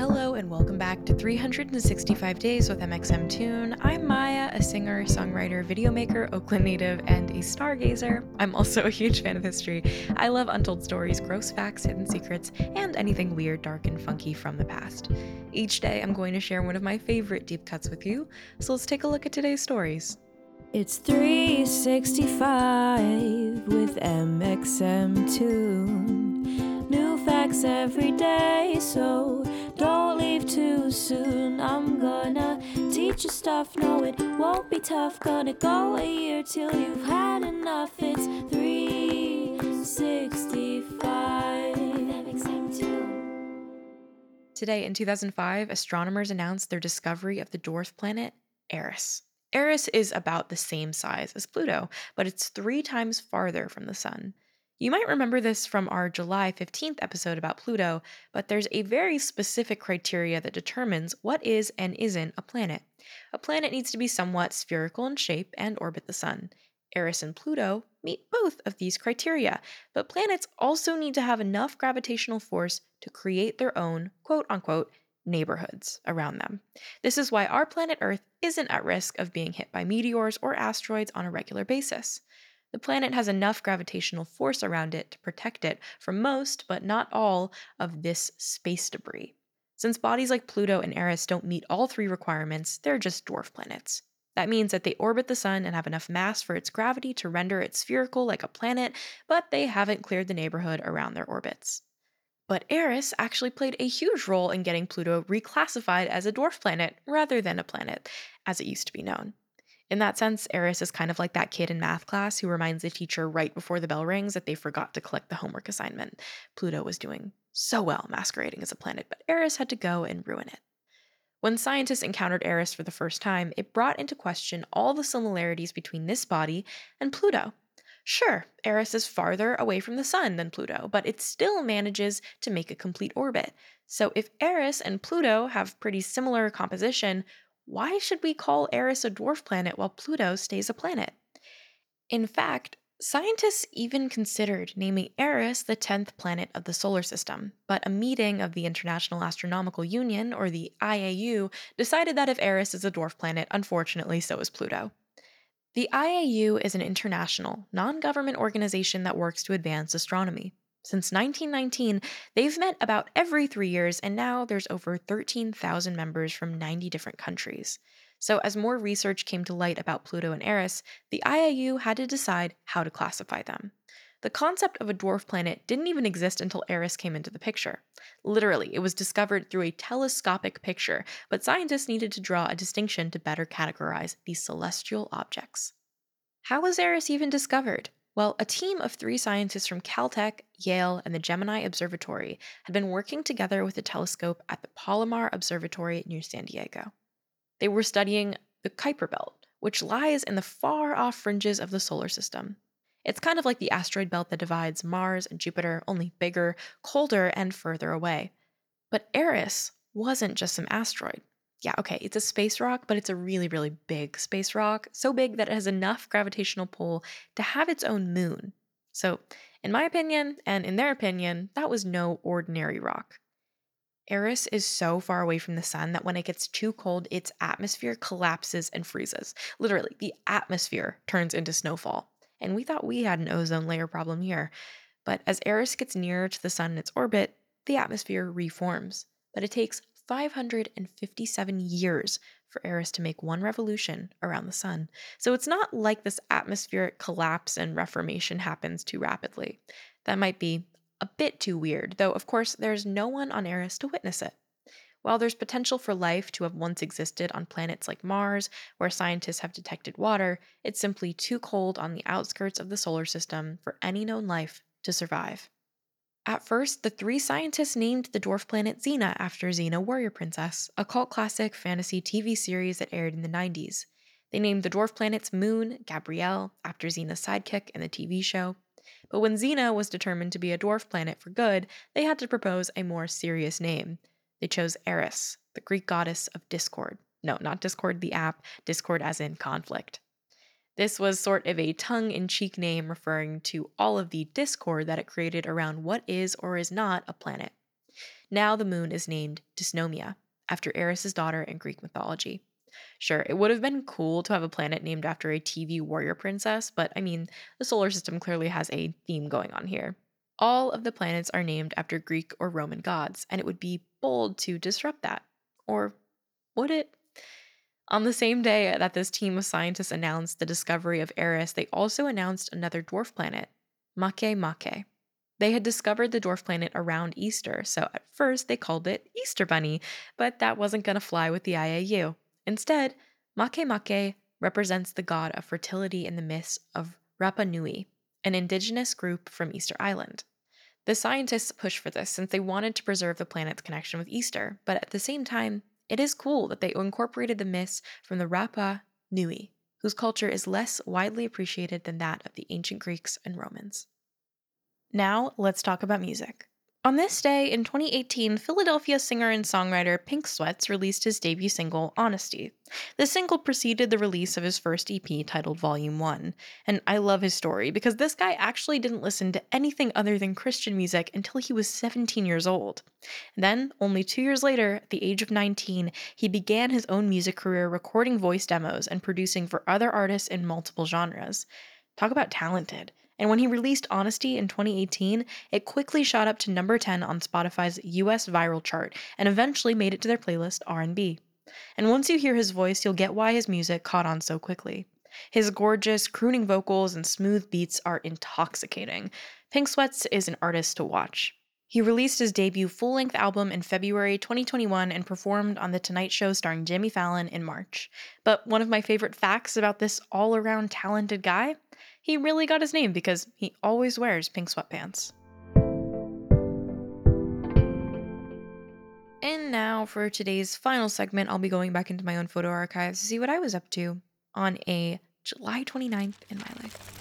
Hello and welcome back to 365 Days with mxmtoon. I'm Maya, a singer, songwriter, videomaker, Oakland native, and a stargazer. I'm also a huge fan of history. I love untold stories, gross facts, hidden secrets, and anything weird, dark, and funky from the past. Each day, I'm going to share one of my favorite deep cuts with you, so let's take a look at today's stories. It's 365 with mxmtoon. New facts every day, so don't leave too soon. I'm gonna teach you stuff, no, it won't be tough. Gonna go a year till you've had enough. It's 365. Today in 2005, astronomers announced their discovery of the dwarf planet Eris. Eris is about the same size as Pluto, but it's three times farther from the sun. You might remember this from our July 15th episode about Pluto, but there's a very specific criteria that determines what is and isn't a planet. A planet needs to be somewhat spherical in shape and orbit the sun. Eris and Pluto meet both of these criteria, but planets also need to have enough gravitational force to create their own quote unquote neighborhoods around them. This is why our planet Earth isn't at risk of being hit by meteors or asteroids on a regular basis. The planet has enough gravitational force around it to protect it from most, but not all, of this space debris. Since bodies like Pluto and Eris don't meet all three requirements, they're just dwarf planets. That means that they orbit the sun and have enough mass for its gravity to render it spherical like a planet, but they haven't cleared the neighborhood around their orbits. But Eris actually played a huge role in getting Pluto reclassified as a dwarf planet rather than a planet, as it used to be known. In that sense, Eris is kind of like that kid in math class who reminds the teacher right before the bell rings that they forgot to collect the homework assignment. Pluto was doing so well masquerading as a planet, but Eris had to go and ruin it. When scientists encountered Eris for the first time, it brought into question all the similarities between this body and Pluto. Sure, Eris is farther away from the sun than Pluto, but it still manages to make a complete orbit. So if Eris and Pluto have pretty similar composition, why should we call Eris a dwarf planet while Pluto stays a planet? In fact, scientists even considered naming Eris the 10th planet of the solar system, but a meeting of the International Astronomical Union, or the IAU, decided that if Eris is a dwarf planet, unfortunately, so is Pluto. The IAU is an international, non government organization that works to advance astronomy. Since 1919, they've met about every three years, and now there's over 13,000 members from 90 different countries. So, as more research came to light about Pluto and Eris, the IAU had to decide how to classify them. The concept of a dwarf planet didn't even exist until Eris came into the picture. Literally, it was discovered through a telescopic picture, but scientists needed to draw a distinction to better categorize these celestial objects. How was Eris even discovered? Well, a team of three scientists from Caltech, Yale, and the Gemini Observatory had been working together with a telescope at the Palomar Observatory near San Diego. They were studying the Kuiper Belt, which lies in the far off fringes of the solar system. It's kind of like the asteroid belt that divides Mars and Jupiter, only bigger, colder, and further away. But Eris wasn't just some asteroid yeah, okay, it's a space rock, but it's a really, really big space rock. So big that it has enough gravitational pull to have its own moon. So, in my opinion, and in their opinion, that was no ordinary rock. Eris is so far away from the sun that when it gets too cold, its atmosphere collapses and freezes. Literally, the atmosphere turns into snowfall. And we thought we had an ozone layer problem here. But as Eris gets nearer to the sun in its orbit, the atmosphere reforms. But it takes 557 years for Eris to make one revolution around the sun. So it's not like this atmospheric collapse and reformation happens too rapidly. That might be a bit too weird, though, of course, there's no one on Eris to witness it. While there's potential for life to have once existed on planets like Mars, where scientists have detected water, it's simply too cold on the outskirts of the solar system for any known life to survive. At first, the three scientists named the dwarf planet Xena after Xena Warrior Princess, a cult classic fantasy TV series that aired in the 90s. They named the dwarf planet's moon Gabrielle after Xena's sidekick in the TV show. But when Xena was determined to be a dwarf planet for good, they had to propose a more serious name. They chose Eris, the Greek goddess of discord. No, not discord the app, discord as in conflict. This was sort of a tongue in cheek name referring to all of the discord that it created around what is or is not a planet. Now the moon is named Dysnomia, after Eris's daughter in Greek mythology. Sure, it would have been cool to have a planet named after a TV warrior princess, but I mean, the solar system clearly has a theme going on here. All of the planets are named after Greek or Roman gods, and it would be bold to disrupt that. Or would it? On the same day that this team of scientists announced the discovery of Eris, they also announced another dwarf planet, Makemake. They had discovered the dwarf planet around Easter, so at first they called it Easter Bunny, but that wasn't going to fly with the IAU. Instead, Makemake represents the god of fertility in the myths of Rapa Nui, an indigenous group from Easter Island. The scientists pushed for this since they wanted to preserve the planet's connection with Easter, but at the same time, it is cool that they incorporated the myths from the Rapa Nui, whose culture is less widely appreciated than that of the ancient Greeks and Romans. Now, let's talk about music. On this day in 2018, Philadelphia singer and songwriter Pink Sweats released his debut single, Honesty. The single preceded the release of his first EP titled Volume 1. And I love his story because this guy actually didn't listen to anything other than Christian music until he was 17 years old. Then, only two years later, at the age of 19, he began his own music career recording voice demos and producing for other artists in multiple genres. Talk about talented. And when he released Honesty in 2018, it quickly shot up to number 10 on Spotify's US viral chart and eventually made it to their playlist R&B. And once you hear his voice, you'll get why his music caught on so quickly. His gorgeous, crooning vocals and smooth beats are intoxicating. Pink Sweats is an artist to watch. He released his debut full length album in February 2021 and performed on The Tonight Show starring Jimmy Fallon in March. But one of my favorite facts about this all around talented guy he really got his name because he always wears pink sweatpants. And now for today's final segment, I'll be going back into my own photo archives to see what I was up to on a July 29th in my life.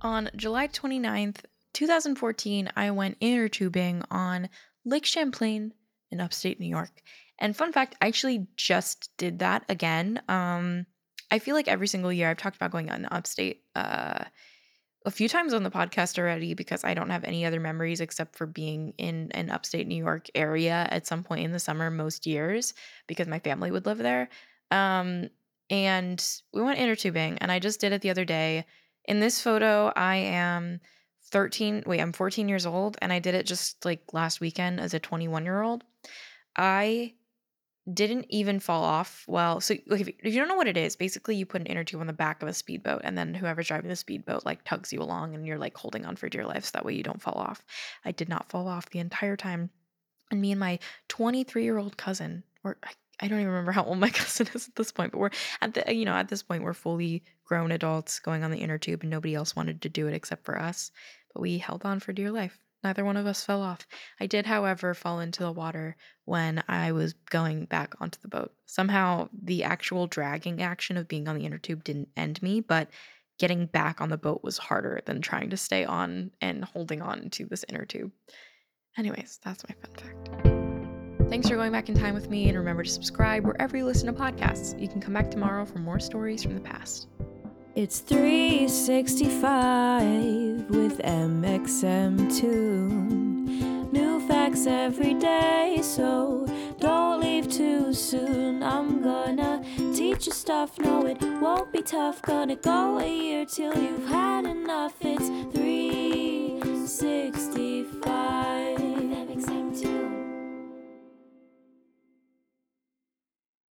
On July 29th, 2014, I went inner tubing on Lake Champlain in upstate New York. And fun fact, I actually just did that again. Um, I feel like every single year I've talked about going on upstate uh, a few times on the podcast already because I don't have any other memories except for being in an upstate New York area at some point in the summer most years because my family would live there. Um, and we went inner tubing, and I just did it the other day. In this photo, I am 13, wait, I'm 14 years old, and I did it just like last weekend as a 21 year old. I didn't even fall off well. So if, you don't know what it is basically you put an inner tube on the back of a speedboat and then whoever's driving the speedboat like tugs you along and you're like holding on for dear life so that way you don't fall off. I did not fall off the entire time. And me and my 23 year old cousin or I don't even remember how old my cousin is at this point but we're at the you know at this point we're fully grown adults going on the inner tube and nobody else wanted to do it except for us. But we held on for dear life Neither one of us fell off. I did, however, fall into the water when I was going back onto the boat. Somehow, the actual dragging action of being on the inner tube didn't end me, but getting back on the boat was harder than trying to stay on and holding on to this inner tube. Anyways, that's my fun fact. Thanks for going back in time with me, and remember to subscribe wherever you listen to podcasts. You can come back tomorrow for more stories from the past. It's 365 with mxmtoon. New facts every day, so don't leave too soon. I'm gonna teach you stuff, no, it won't be tough. Gonna go a year till you've had enough. It's 365.